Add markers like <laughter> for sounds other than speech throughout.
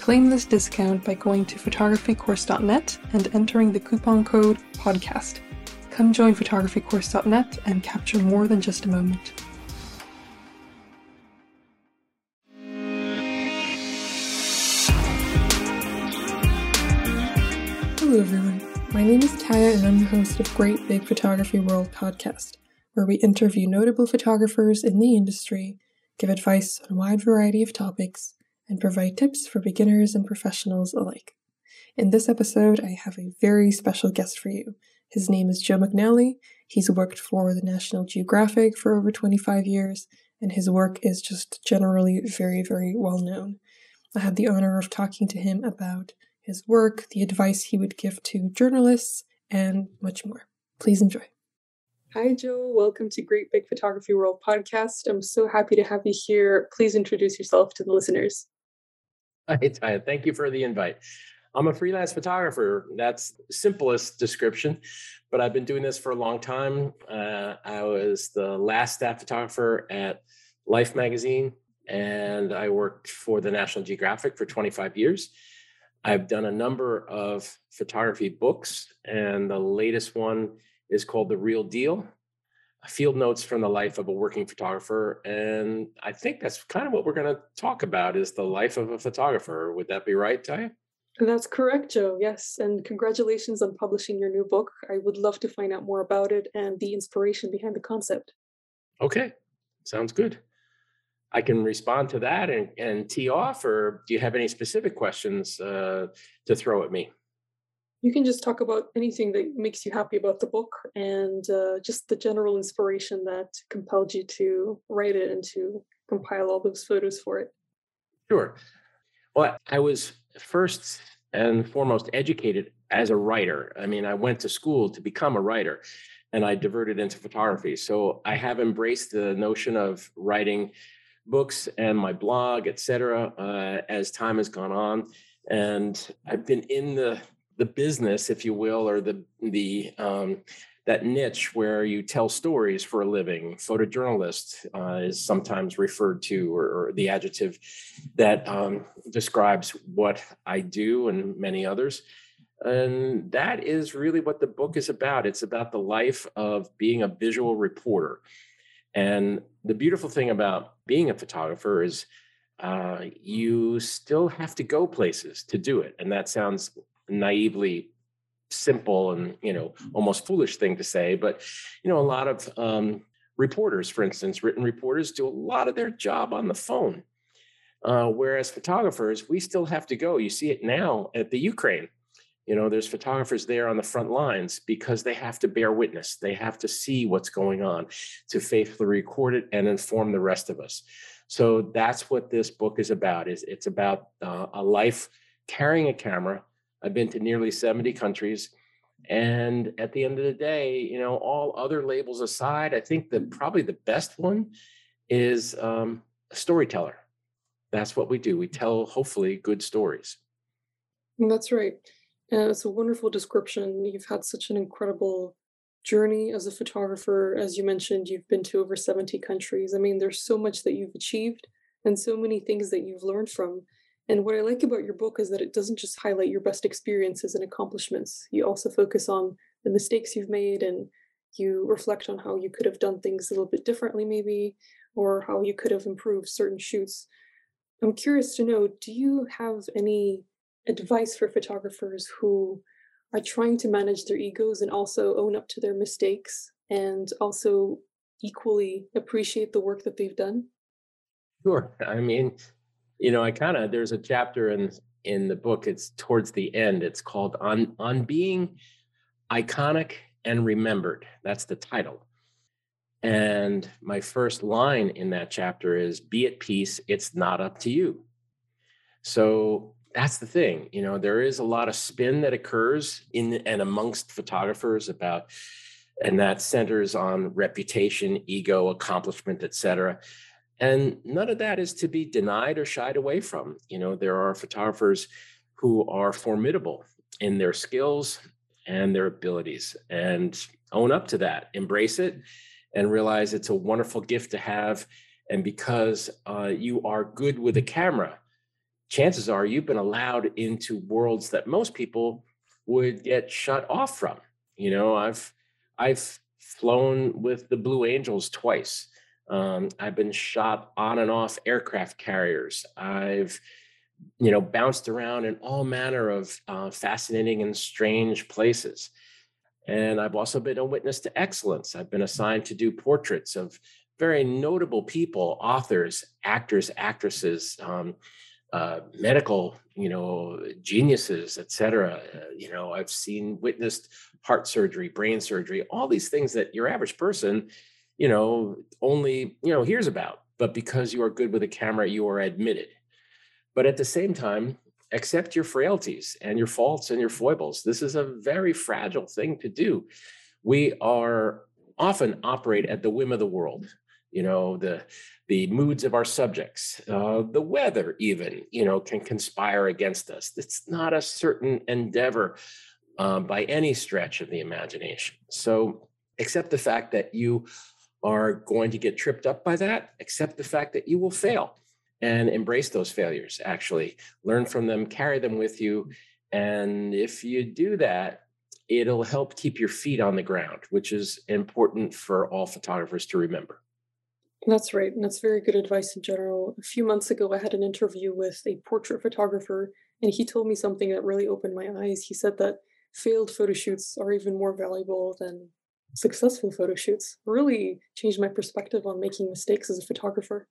Claim this discount by going to photographycourse.net and entering the coupon code PODCAST. Come join photographycourse.net and capture more than just a moment. Hello, everyone. My name is Taya, and I'm the host of Great Big Photography World podcast, where we interview notable photographers in the industry, give advice on a wide variety of topics, and provide tips for beginners and professionals alike. In this episode, I have a very special guest for you. His name is Joe McNally. He's worked for the National Geographic for over 25 years, and his work is just generally very, very well known. I had the honor of talking to him about his work, the advice he would give to journalists, and much more. Please enjoy. Hi, Joe. Welcome to Great Big Photography World podcast. I'm so happy to have you here. Please introduce yourself to the listeners. Hi, Taya. Thank you for the invite. I'm a freelance photographer. That's the simplest description, but I've been doing this for a long time. Uh, I was the last staff photographer at Life magazine, and I worked for the National Geographic for 25 years. I've done a number of photography books, and the latest one is called The Real Deal Field Notes from the Life of a Working Photographer. And I think that's kind of what we're going to talk about is the life of a photographer. Would that be right, Taya? That's correct, Joe. Yes. And congratulations on publishing your new book. I would love to find out more about it and the inspiration behind the concept. Okay. Sounds good. I can respond to that and, and tee off, or do you have any specific questions uh, to throw at me? You can just talk about anything that makes you happy about the book and uh, just the general inspiration that compelled you to write it and to compile all those photos for it. Sure. Well, I was first and foremost educated as a writer. I mean, I went to school to become a writer and I diverted into photography. So I have embraced the notion of writing books and my blog, etc. Uh, as time has gone on, and I've been in the the business, if you will, or the the um, that niche where you tell stories for a living. Photojournalist uh, is sometimes referred to, or, or the adjective that um, describes what I do and many others. And that is really what the book is about. It's about the life of being a visual reporter. And the beautiful thing about being a photographer is uh, you still have to go places to do it. And that sounds naively simple and you know almost foolish thing to say but you know a lot of um, reporters for instance written reporters do a lot of their job on the phone. Uh, whereas photographers we still have to go. You see it now at the ukraine. You know there's photographers there on the front lines because they have to bear witness. They have to see what's going on to faithfully record it and inform the rest of us. So that's what this book is about is it's about uh, a life carrying a camera i've been to nearly 70 countries and at the end of the day you know all other labels aside i think that probably the best one is um, a storyteller that's what we do we tell hopefully good stories that's right and it's a wonderful description. You've had such an incredible journey as a photographer. As you mentioned, you've been to over 70 countries. I mean, there's so much that you've achieved and so many things that you've learned from. And what I like about your book is that it doesn't just highlight your best experiences and accomplishments. You also focus on the mistakes you've made and you reflect on how you could have done things a little bit differently, maybe, or how you could have improved certain shoots. I'm curious to know do you have any advice for photographers who are trying to manage their egos and also own up to their mistakes and also equally appreciate the work that they've done? Sure. I mean, you know, I kind of there's a chapter in in the book. It's towards the end. It's called on on being iconic and remembered. That's the title. And my first line in that chapter is be at peace. It's not up to you. So that's the thing. You know, there is a lot of spin that occurs in and amongst photographers about, and that centers on reputation, ego, accomplishment, etc. And none of that is to be denied or shied away from. You know, there are photographers who are formidable in their skills and their abilities and own up to that, embrace it, and realize it's a wonderful gift to have. And because uh, you are good with a camera, chances are you've been allowed into worlds that most people would get shut off from. You know, I've I've flown with the Blue Angels twice. Um, I've been shot on and off aircraft carriers. I've you know bounced around in all manner of uh, fascinating and strange places. And I've also been a witness to excellence. I've been assigned to do portraits of very notable people, authors, actors, actresses, um, uh, medical, you know, geniuses, et cetera. Uh, you know, I've seen, witnessed heart surgery, brain surgery, all these things that your average person, you know, only, you know, hears about. But because you are good with a camera, you are admitted. But at the same time, accept your frailties and your faults and your foibles. This is a very fragile thing to do. We are often operate at the whim of the world you know the the moods of our subjects uh, the weather even you know can conspire against us it's not a certain endeavor uh, by any stretch of the imagination so accept the fact that you are going to get tripped up by that accept the fact that you will fail and embrace those failures actually learn from them carry them with you and if you do that it'll help keep your feet on the ground which is important for all photographers to remember that's right. And that's very good advice in general. A few months ago, I had an interview with a portrait photographer, and he told me something that really opened my eyes. He said that failed photo shoots are even more valuable than successful photo shoots. Really changed my perspective on making mistakes as a photographer.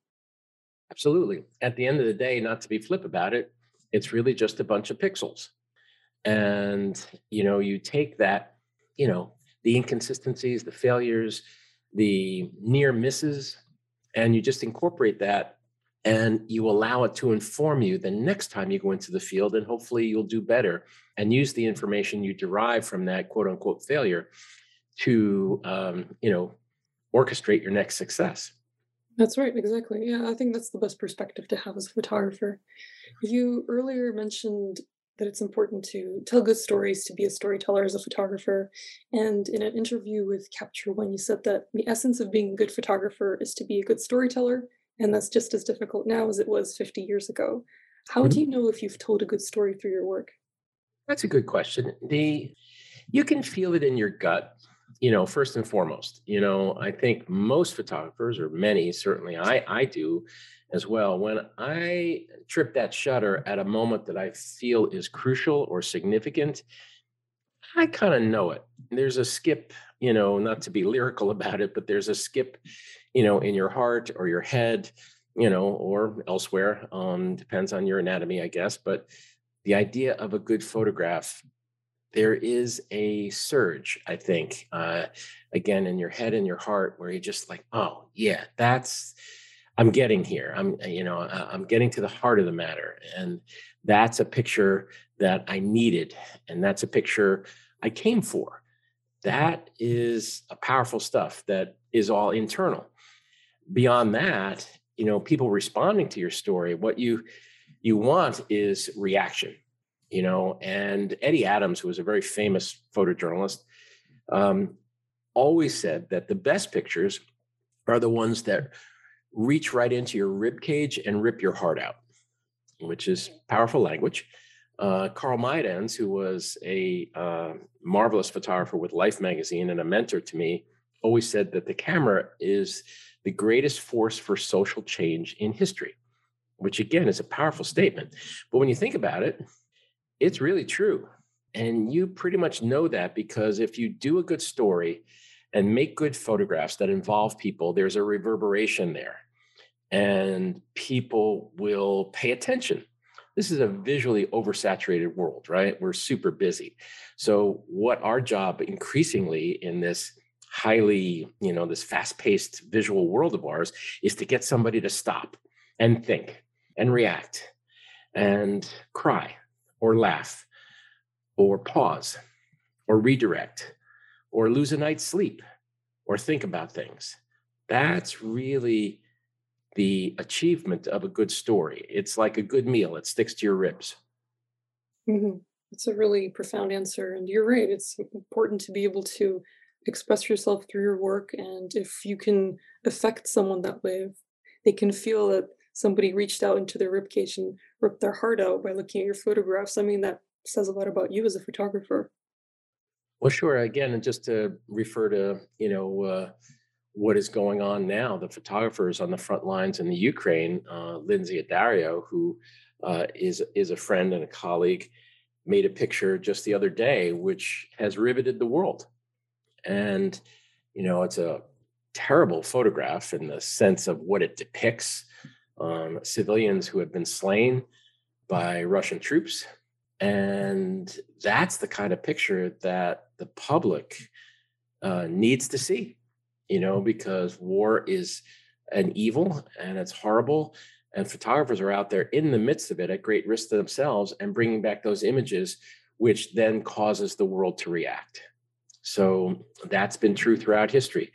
Absolutely. At the end of the day, not to be flip about it, it's really just a bunch of pixels. And, you know, you take that, you know, the inconsistencies, the failures, the near misses and you just incorporate that and you allow it to inform you the next time you go into the field and hopefully you'll do better and use the information you derive from that quote unquote failure to um, you know orchestrate your next success that's right exactly yeah i think that's the best perspective to have as a photographer you earlier mentioned that it's important to tell good stories to be a storyteller as a photographer. And in an interview with Capture One, you said that the essence of being a good photographer is to be a good storyteller. And that's just as difficult now as it was 50 years ago. How mm-hmm. do you know if you've told a good story through your work? That's a good question. The you can feel it in your gut you know first and foremost you know i think most photographers or many certainly i i do as well. When I trip that shutter at a moment that I feel is crucial or significant, I kind of know it. There's a skip, you know, not to be lyrical <laughs> about it, but there's a skip, you know, in your heart or your head, you know, or elsewhere. Um, depends on your anatomy, I guess. But the idea of a good photograph, there is a surge, I think, uh, again, in your head and your heart, where you're just like, oh, yeah, that's I'm getting here. I'm, uh, you know, I'm getting to the heart of the matter. And that's a picture that I needed. And that's a picture I came for. That is a powerful stuff that is all internal. Beyond that, you know, people responding to your story, what you you want is reaction, you know, and Eddie Adams, who was a very famous photojournalist, um, always said that the best pictures are the ones that reach right into your rib cage and rip your heart out, which is powerful language. Uh, Carl Mydans, who was a uh, marvelous photographer with Life magazine and a mentor to me, always said that the camera is the greatest force for social change in history, which again is a powerful statement. But when you think about it, it's really true. And you pretty much know that because if you do a good story and make good photographs that involve people, there's a reverberation there and people will pay attention. This is a visually oversaturated world, right? We're super busy. So, what our job increasingly in this highly, you know, this fast paced visual world of ours is to get somebody to stop and think and react and cry or laugh or pause or redirect or lose a night's sleep or think about things. That's really the achievement of a good story. It's like a good meal, it sticks to your ribs. hmm It's a really profound answer. And you're right, it's important to be able to express yourself through your work. And if you can affect someone that way, they can feel that somebody reached out into their ribcage and ripped their heart out by looking at your photographs. I mean, that says a lot about you as a photographer. Well, sure. Again, and just to refer to, you know, uh, what is going on now, the photographers on the front lines in the Ukraine, uh, Lynsey Addario, who uh, is is a friend and a colleague, made a picture just the other day, which has riveted the world. And, you know, it's a terrible photograph in the sense of what it depicts um, civilians who have been slain by Russian troops. And that's the kind of picture that the public uh, needs to see, you know, because war is an evil and it's horrible. And photographers are out there in the midst of it at great risk to themselves and bringing back those images, which then causes the world to react. So that's been true throughout history.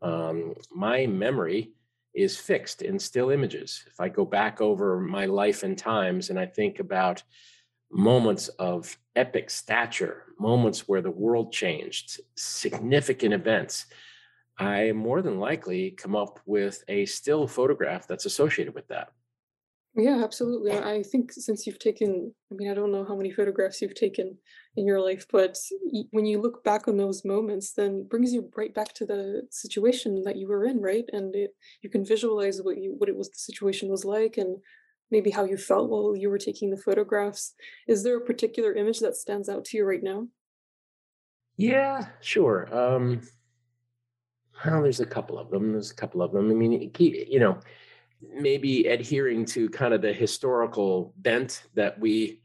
Um, my memory is fixed in still images. If I go back over my life and times and I think about moments of epic stature, moments where the world changed, significant events, I more than likely come up with a still photograph that's associated with that. Yeah, absolutely. I think since you've taken, I mean, I don't know how many photographs you've taken in your life, but when you look back on those moments, then brings you right back to the situation that you were in, right? And it, you can visualize what you what it was the situation was like, and maybe how you felt while you were taking the photographs. Is there a particular image that stands out to you right now? Yeah, sure. Um, well, there's a couple of them. There's a couple of them. I mean, you know, maybe adhering to kind of the historical bent that we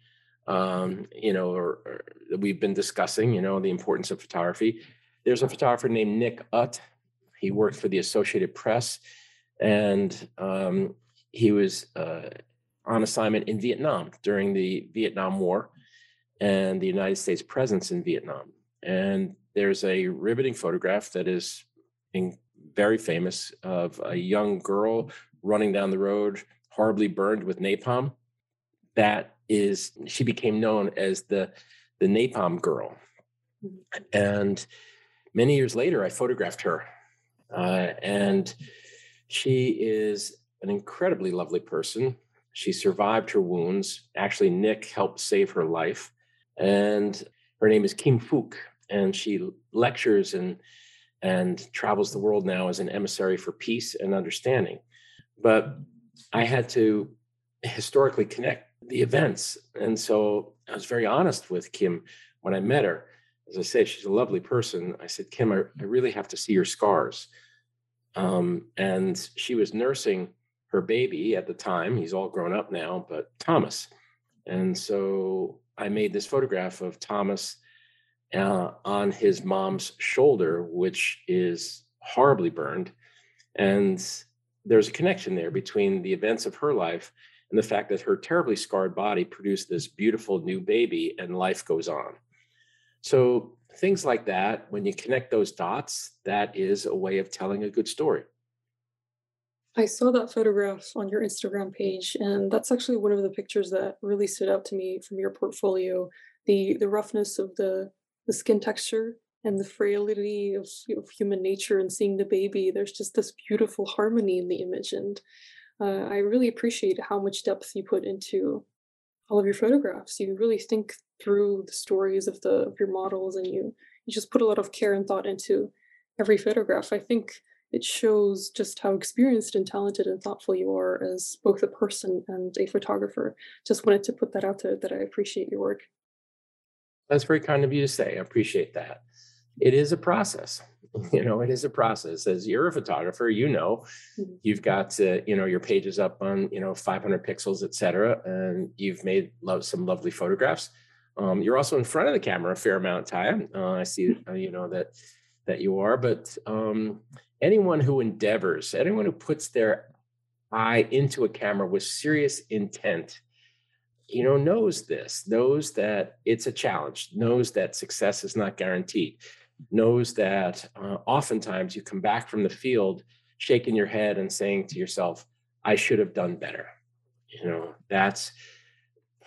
um, you know or, or we've been discussing you know the importance of photography. There's a photographer named nick ut he worked for the associated press and um, he was uh, on assignment in vietnam during the vietnam war and the united states presence in vietnam. And there's a riveting photograph that is in, very famous of a young girl running down the road, horribly burned with napalm. That is, she became known as the the napalm girl. Mm-hmm. And many years later, I photographed her, uh, and she is an incredibly lovely person. She survived her wounds. Actually, Nick helped save her life, and her name is Kim Phuc, and she lectures and and travels the world now as an emissary for peace and understanding. But I had to historically connect the events. And so I was very honest with Kim when I met her. As I said, she's a lovely person. I said, Kim, I, I really have to see your scars. Um, and she was nursing her baby at the time. He's all grown up now, but Thomas. And so I made this photograph of Thomas uh, on his mom's shoulder, which is horribly burned. And there's a connection there between the events of her life and the fact that her terribly scarred body produced this beautiful new baby and life goes on. So, things like that, when you connect those dots, that is a way of telling a good story. I saw that photograph on your Instagram page, and that's actually one of the pictures that really stood out to me from your portfolio. The the roughness of the the skin texture and the frailty of, of human nature and seeing the baby. There's just this beautiful harmony in the image. And uh, I really appreciate how much depth you put into all of your photographs. You really think through the stories of the of your models and you you just put a lot of care and thought into every photograph. I think it shows just how experienced and talented and thoughtful you are as both a person and a photographer. Just wanted to put that out there that I appreciate your work. That's very kind of you to say. I appreciate that. It is a process. <laughs> You know, it is a process. As you're a photographer, you know, mm-hmm. you've got to, you know, your pages up on, you know, 500 pixels, et cetera, and you've made love, some lovely photographs. Um, you're also in front of the camera a fair amount, Taya. Uh, I see, uh, you know, that that you are, but um, anyone who endeavors, anyone who puts their eye into a camera with serious intent, you know, knows this, knows that it's a challenge, knows that success is not guaranteed, knows that uh, oftentimes you come back from the field shaking your head and saying to yourself, I should have done better. You know, that's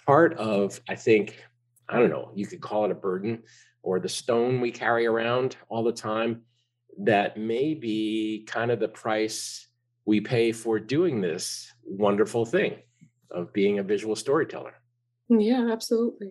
part of, I think, I don't know, you could call it a burden or the stone we carry around all the time that may be kind of the price we pay for doing this wonderful thing of being a visual storyteller. Yeah, absolutely.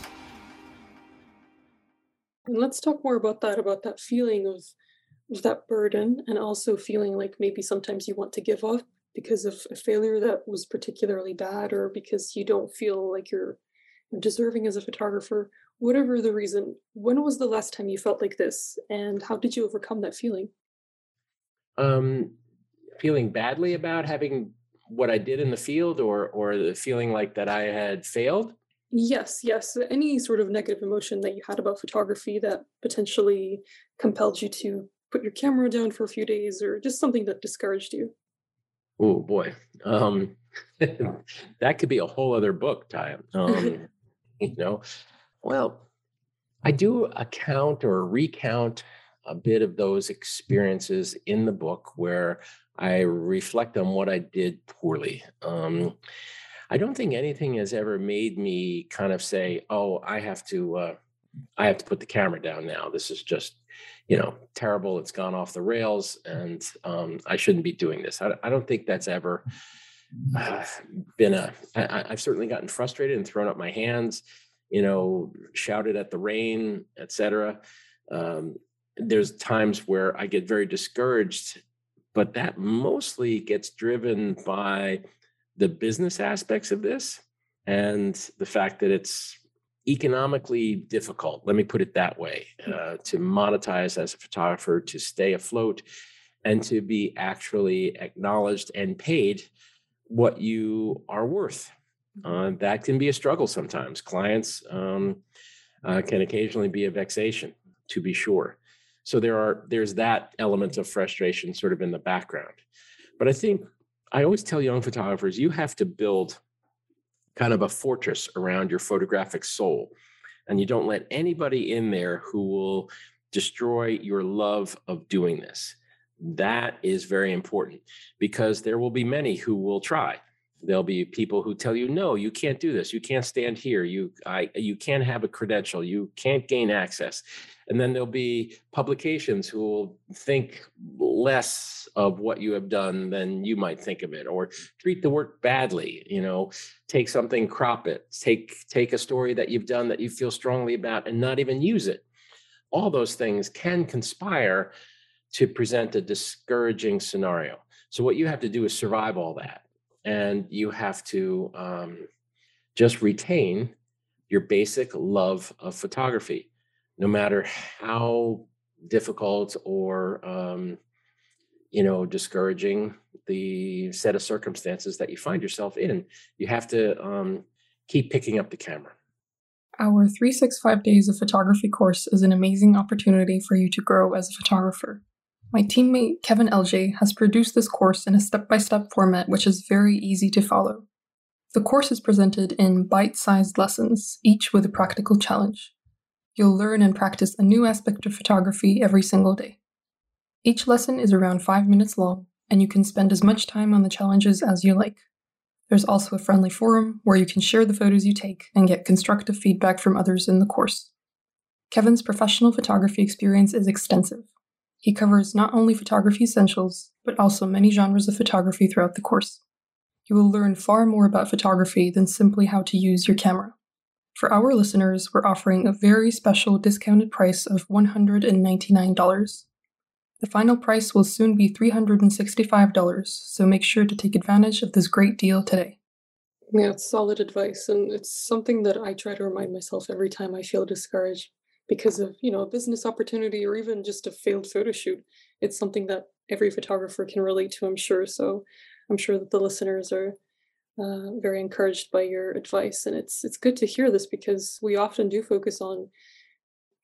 And let's talk more about that, about that feeling of, of that burden and also feeling like maybe sometimes you want to give up because of a failure that was particularly bad or because you don't feel like you're deserving as a photographer whatever the reason, when was the last time you felt like this and how did you overcome that feeling? Um, feeling badly about having what I did in the field or or the feeling like that I had failed? Yes, yes. Any sort of negative emotion that you had about photography that potentially compelled you to put your camera down for a few days or just something that discouraged you. Oh boy. Um <laughs> that could be a whole other book, time. Um, <laughs> you know, well, I do account or recount a bit of those experiences in the book where I reflect on what I did poorly. Um, I don't think anything has ever made me kind of say, "Oh, I have to, uh, I have to put the camera down now. This is just, you know, terrible. It's gone off the rails, and um, I shouldn't be doing this." I, I don't think that's ever uh, been a. I, I've certainly gotten frustrated and thrown up my hands you know, shouted at the rain, etc. Um, there's times where I get very discouraged, but that mostly gets driven by the business aspects of this and the fact that it's economically difficult. Let me put it that way hmm. uh, to monetize as a photographer, to stay afloat, and to be actually acknowledged and paid what you are worth. Uh, that can be a struggle sometimes. Clients um, uh, can occasionally be a vexation, to be sure. So there are there's that element of frustration sort of in the background. But I think I always tell young photographers you have to build kind of a fortress around your photographic soul, and you don't let anybody in there who will destroy your love of doing this. That is very important because there will be many who will try. There'll be people who tell you no you can't do this. You can't stand here. You i you can't have a credential. You can't gain access and then there'll be publications who will think less of what you have done than you might think of it or treat the work badly you know? Take something crop it. Take take a story that you've done that you feel strongly about and not even use it. All those things can conspire to present a discouraging scenario. So what you have to do is survive all that, and you have to um, just retain your basic love of photography, no matter how difficult or um, you know discouraging the set of circumstances that you find yourself in. You have to um, keep picking up the camera. Our 365 Days of Photography course is an amazing opportunity for you to grow as a photographer. My teammate Kevin LJ has produced this course in a step by step format which is very easy to follow. The course is presented in bite sized lessons, each with a practical challenge. You'll learn and practice a new aspect of photography every single day. Each lesson is around five minutes long, and you can spend as much time on the challenges as you like. There's also a friendly forum where you can share the photos you take and get constructive feedback from others in the course. Kevin's professional photography experience is extensive. He covers not only photography essentials, but also many genres of photography throughout the course. You will learn far more about photography than simply how to use your camera. For our listeners, we're offering a very special discounted price of $199. The final price will soon be $365, so make sure to take advantage of this great deal today. Yeah, it's solid advice, and it's something that I try to remind myself every time I feel discouraged because of, you know, a business opportunity or even just a failed photo shoot. It's something that every photographer can relate to, I'm sure. So I'm sure that the listeners are uh, very encouraged by your advice, and it's it's good to hear this because we often do focus on you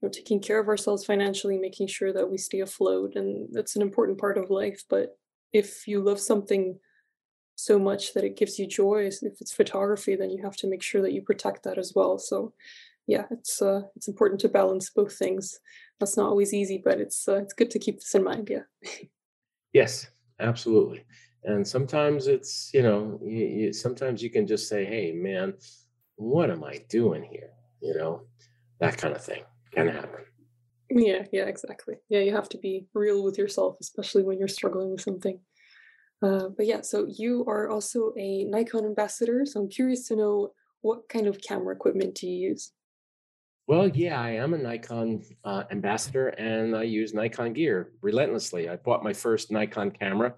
know, taking care of ourselves financially, making sure that we stay afloat, and that's an important part of life. But if you love something so much that it gives you joy, if it's photography, then you have to make sure that you protect that as well. So, yeah, it's uh, it's important to balance both things. That's not always easy, but it's uh, it's good to keep this in mind. Yeah. <laughs> yes, absolutely. And sometimes it's you know, you, you, sometimes you can just say, "Hey, man, what am I doing here?" You know, that kind of thing can happen. Yeah, yeah, exactly. Yeah, you have to be real with yourself, especially when you're struggling with something. Uh, but yeah, so you are also a Nikon ambassador. So I'm curious to know what kind of camera equipment do you use? Well, yeah, I am a Nikon uh, ambassador and I use Nikon gear relentlessly. I bought my first Nikon camera.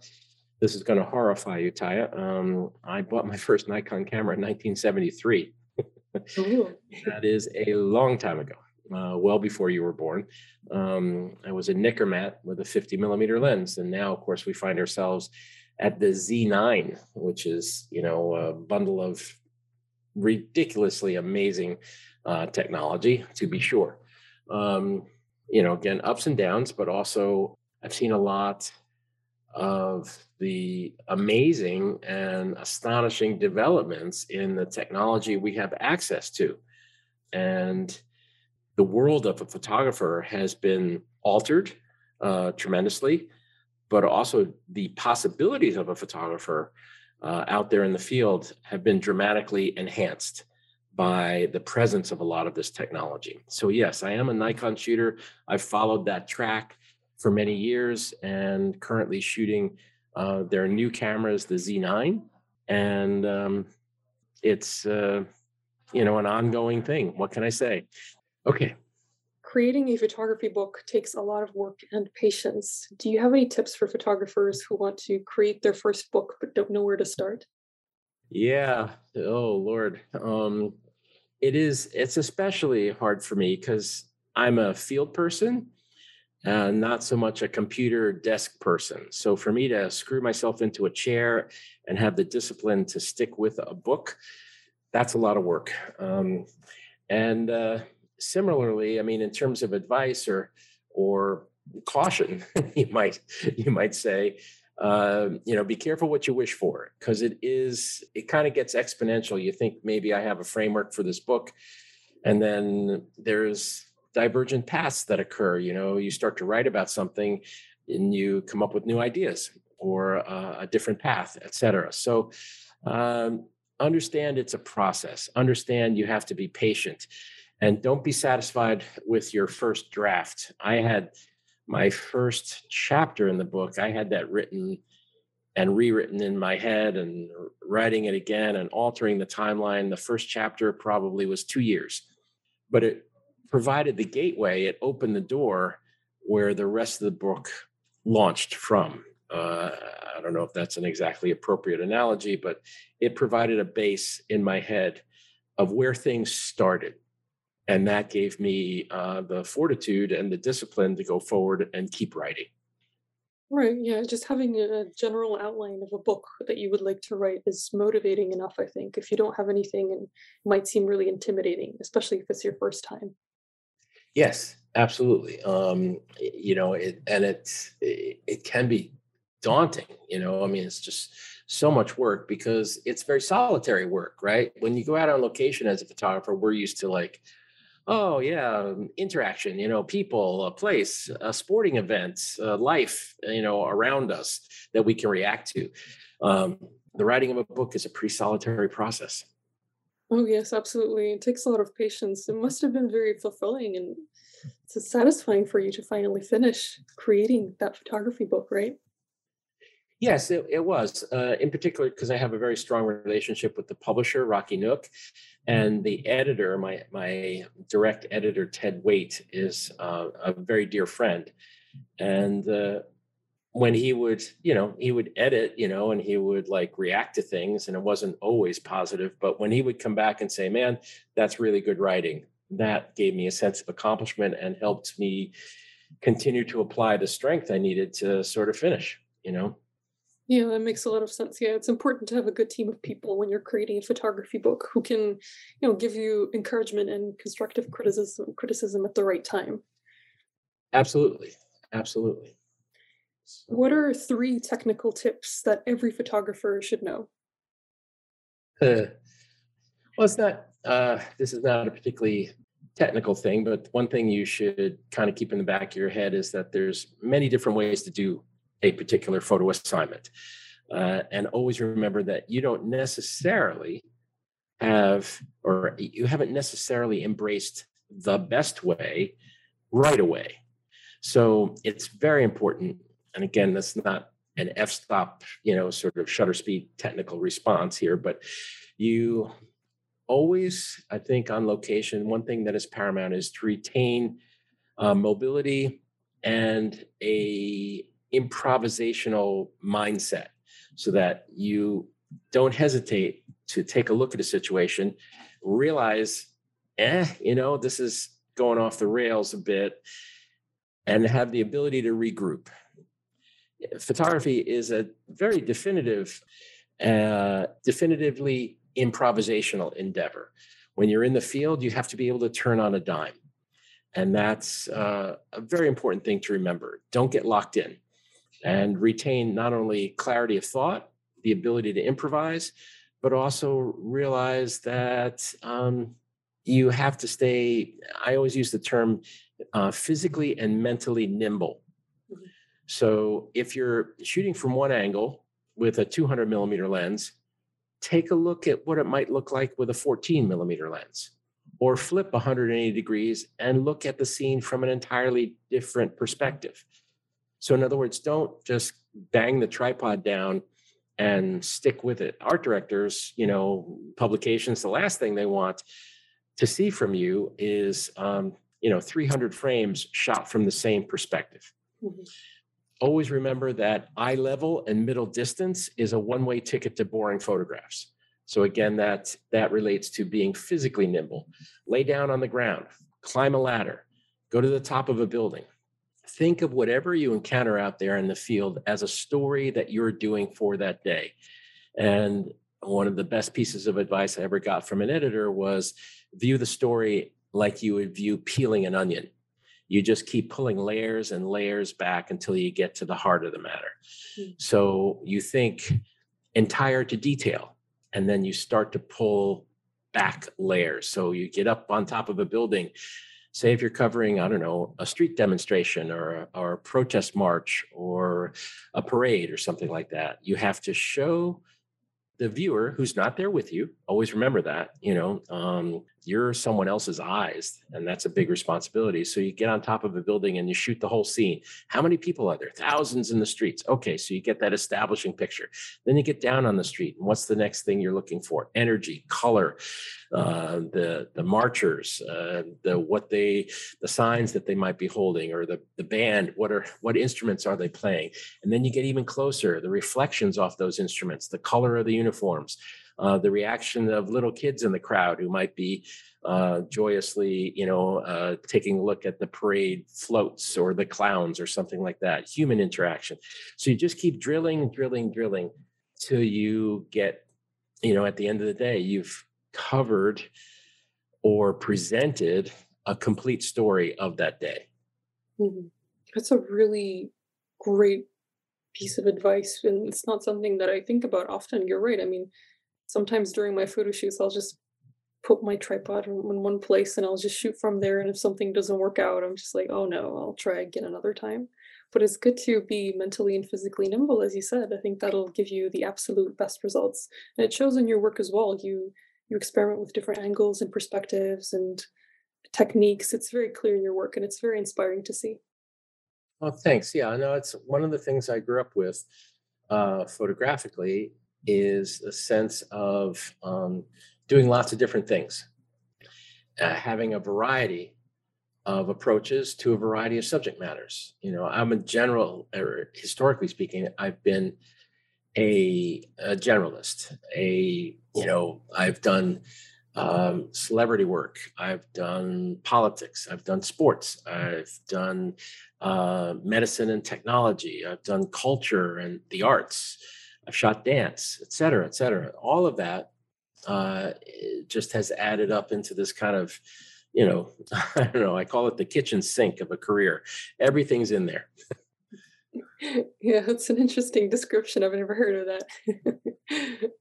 This is going to horrify you, Taya. Um, I bought my first Nikon camera in 1973. <laughs> that is a long time ago uh, well before you were born. Um, I was a Nikkormat with a 50 millimeter lens, and now, of course, we find ourselves at the Z9, which is you know a bundle of ridiculously amazing uh, technology, to be sure. Um, you know, again, ups and downs, but also I've seen a lot of the amazing and astonishing developments in the technology we have access to. And the world of a photographer has been altered uh, tremendously, but also the possibilities of a photographer uh, out there in the field have been dramatically enhanced by the presence of a lot of this technology. So, yes, I am a Nikon shooter. I've followed that track for many years and currently shooting uh, their new cameras, the Z9. And um, it's, uh, you know, an ongoing thing. What can I say? Okay. Creating a photography book takes a lot of work and patience. Do you have any tips for photographers who want to create their first book but don't know where to start? Yeah. Oh Lord. Um it is it's especially hard for me because I'm a field person and not so much a computer desk person. So for me to screw myself into a chair and have the discipline to stick with a book, that's a lot of work. Um, and uh, similarly, I mean, in terms of advice or or caution, <laughs> you might you might say, uh, you know, be careful what you wish for because it is it kind of gets exponential. You think maybe I have a framework for this book, and then there's divergent paths that occur. You know, you start to write about something, and you come up with new ideas or uh, a different path, etc. So. Um, understand it's a process understand you have to be patient and don't be satisfied with your first draft. I had my first chapter in the book, I had that written and rewritten in my head and writing it again and altering the timeline. The first chapter probably was two years, but it provided the gateway, it opened the door where the rest of the book launched from. Uh, I don't know if that's an exactly appropriate analogy, but it provided a base in my head of where things started. And that gave me uh, the fortitude and the discipline to go forward and keep writing. Right. Yeah. Just having a general outline of a book that you would like to write is motivating enough, I think. If you don't have anything, and it might seem really intimidating, especially if it's your first time. Yes, absolutely. Um, you know, it, and it's, it, it can be daunting, you know, I mean, it's just so much work because it's very solitary work, right? When you go out on location as a photographer, we're used to like, oh yeah um, interaction you know people a place a sporting event uh, life you know around us that we can react to um, the writing of a book is a pretty solitary process oh yes absolutely it takes a lot of patience it must have been very fulfilling and it's satisfying for you to finally finish creating that photography book right Yes, it, it was. Uh, in particular, because I have a very strong relationship with the publisher, Rocky Nook, and the editor, my my direct editor, Ted Waite, is uh, a very dear friend. And uh, when he would, you know, he would edit, you know, and he would like react to things, and it wasn't always positive. But when he would come back and say, "Man, that's really good writing," that gave me a sense of accomplishment and helped me continue to apply the strength I needed to sort of finish. You know. Yeah, that makes a lot of sense. Yeah, it's important to have a good team of people when you're creating a photography book who can, you know, give you encouragement and constructive criticism criticism at the right time. Absolutely. Absolutely. What are three technical tips that every photographer should know? <laughs> Well, it's not, uh, this is not a particularly technical thing, but one thing you should kind of keep in the back of your head is that there's many different ways to do a particular photo assignment. Uh, and always remember that you don't necessarily have, or you haven't necessarily embraced the best way right away. So it's very important. And again, that's not an f stop, you know, sort of shutter speed technical response here, but you always, I think, on location, one thing that is paramount is to retain uh, mobility and a improvisational mindset so that you don't hesitate to take a look at a situation, realize, eh, you know, this is going off the rails a bit, and have the ability to regroup. Photography is a very definitive, uh, definitively improvisational endeavor. When you're in the field, you have to be able to turn on a dime. And that's uh, a very important thing to remember. Don't get locked in and retain not only clarity of thought, the ability to improvise, but also realize that um, you have to stay. I always use the term uh, physically and mentally nimble. So if you're shooting from one angle with a 200 millimeter lens, take a look at what it might look like with a 14 millimeter lens or flip 180 degrees and look at the scene from an entirely different perspective. So, in other words, don't just bang the tripod down and stick with it. Art directors, you know, publications, the last thing they want to see from you is, um, you know, 300 frames shot from the same perspective. Mm-hmm. Always remember that eye level and middle distance is a one way ticket to boring photographs. So again, that that relates to being physically nimble. Lay down on the ground, climb a ladder, go to the top of a building, think of whatever you encounter out there in the field as a story that you're doing for that day. And one of the best pieces of advice I ever got from an editor was view the story like you would view peeling an onion. You just keep pulling layers and layers back until you get to the heart of the matter. Mm-hmm. So you think entire to detail, and then you start to pull back layers. So you get up on top of a building say if you're covering, I don't know, a street demonstration or, or a protest march or a parade or something like that, you have to show the viewer who's not there with you always remember that you know um, you're someone else's eyes and that's a big responsibility. So you get on top of a building and you shoot the whole scene. How many people are there? Thousands in the streets. Okay so you get that establishing picture. Then you get down on the street and what's the next thing you're looking for? Energy color uh, the the marchers uh, the what they the signs that they might be holding or the the band. What are what instruments are they playing? And then you get even closer the reflections off those instruments the color of the uniforms uh, the reaction of little kids in the crowd who might be uh, joyously, you know, uh, taking a look at the parade floats or the clowns or something like that, human interaction. So you just keep drilling, drilling, drilling till you get, you know, at the end of the day, you've covered or presented a complete story of that day. Mm-hmm. That's a really great piece of advice. And it's not something that I think about often. You're right. I mean, sometimes during my photo shoots, I'll just put my tripod in one place and I'll just shoot from there. And if something doesn't work out, I'm just like, oh no, I'll try again another time. But it's good to be mentally and physically nimble, as you said. I think that'll give you the absolute best results. And it shows in your work as well. You you experiment with different angles and perspectives and techniques. It's very clear in your work and it's very inspiring to see. Oh, thanks. Yeah, I know it's one of the things I grew up with uh, photographically is a sense of um, doing lots of different things, uh, having a variety of approaches to a variety of subject matters. You know, I'm a general, or historically speaking, I've been a, a generalist. A you know, I've done um, celebrity work. I've done politics. I've done sports. I've done uh, medicine and technology. I've done culture and the arts. I've shot dance, et cetera, et cetera. All of that uh, just has added up into this kind of, you know, <laughs> I don't know, I call it the kitchen sink of a career. Everything's in there. yeah, that's an interesting description. I've never heard of that.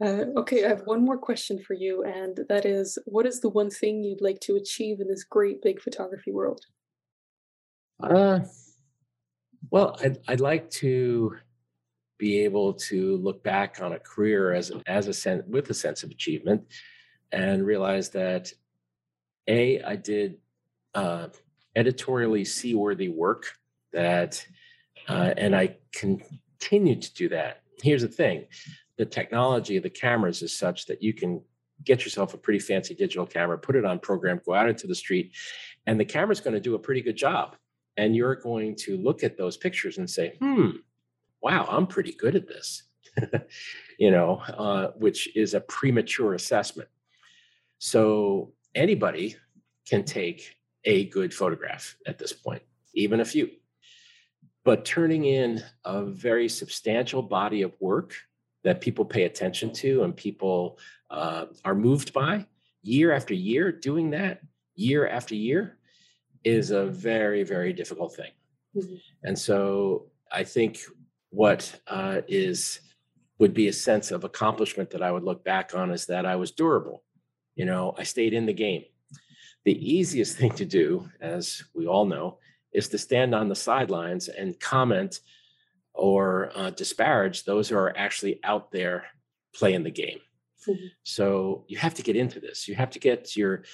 <laughs> uh, okay, I have one more question for you, and that is what is the one thing you'd like to achieve in this great big photography world? Uh, well, I'd, I'd like to be able to look back on a career as as a with a sense of achievement and realize that a I did uh, editorially seaworthy work that uh, and I continue to do that. Here's the thing: the technology of the cameras is such that you can get yourself a pretty fancy digital camera, put it on program, go out into the street, and the camera's going to do a pretty good job. And you're going to look at those pictures and say, hmm, wow, I'm pretty good at this, <laughs> you know, uh, which is a premature assessment. So anybody can take a good photograph at this point, even a few. But turning in a very substantial body of work that people pay attention to and people uh, are moved by year after year, doing that year after year is a very, very difficult thing. Mm-hmm. And so I think what uh, is would be a sense of accomplishment that I would look back on is that I was durable. You know, I stayed in the game. The easiest thing to do, as we all know, is to stand on the sidelines and comment or uh, disparage those who are actually out there playing the game. Mm-hmm. So you have to get into this. You have to get your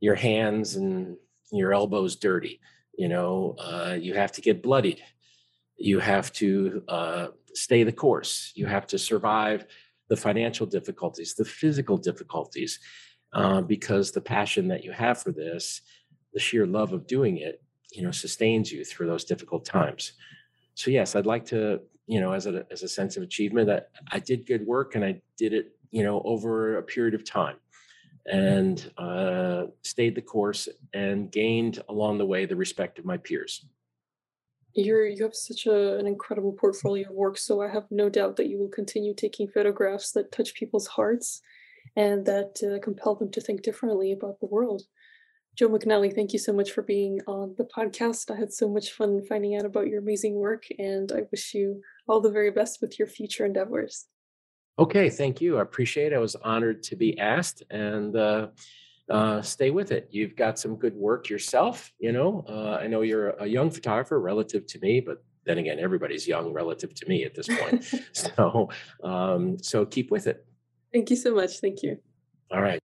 your hands and your elbows dirty. You know, uh, you have to get bloodied you have to uh, stay the course. You have to survive the financial difficulties, the physical difficulties, uh, because the passion that you have for this, the sheer love of doing it, you know, sustains you through those difficult times. So yes, I'd like to, you know, as a as a sense of achievement, that I did good work and I did it, you know, over a period of time, and uh, stayed the course and gained along the way the respect of my peers you're you have such a, an incredible portfolio of work so i have no doubt that you will continue taking photographs that touch people's hearts and that uh, compel them to think differently about the world. Joe mcnally thank you so much for being on the podcast. I had so much fun finding out about your amazing work and i wish you all the very best with your future endeavors. Okay thank you. I appreciate it. I was honored to be asked and uh, uh, stay with it. You've got some good work yourself. You know, uh, I know you're a young photographer relative to me, but then again, everybody's young relative to me at this point. <laughs> <laughs> so, um, so keep with it. Thank you so much. Thank you. All right.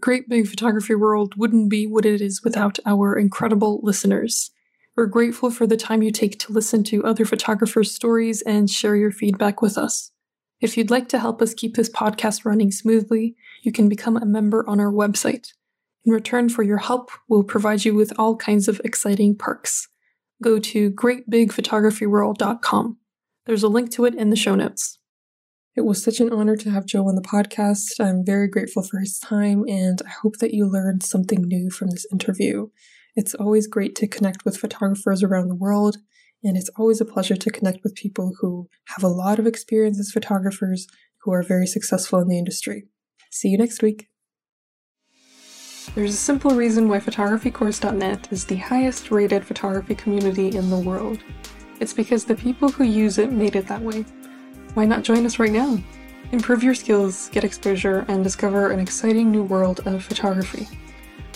Great Big Photography World wouldn't be what it is without our incredible listeners. We're grateful for the time you take to listen to other photographers' stories and share your feedback with us. If you'd like to help us keep this podcast running smoothly, you can become a member on our website. In return for your help, we'll provide you with all kinds of exciting perks. Go to greatbigphotographyworld.com. There's a link to it in the show notes. It was such an honor to have Joe on the podcast. I'm very grateful for his time, and I hope that you learned something new from this interview. It's always great to connect with photographers around the world, and it's always a pleasure to connect with people who have a lot of experience as photographers who are very successful in the industry. See you next week. There's a simple reason why photographycourse.net is the highest rated photography community in the world. It's because the people who use it made it that way. Why not join us right now? Improve your skills, get exposure, and discover an exciting new world of photography.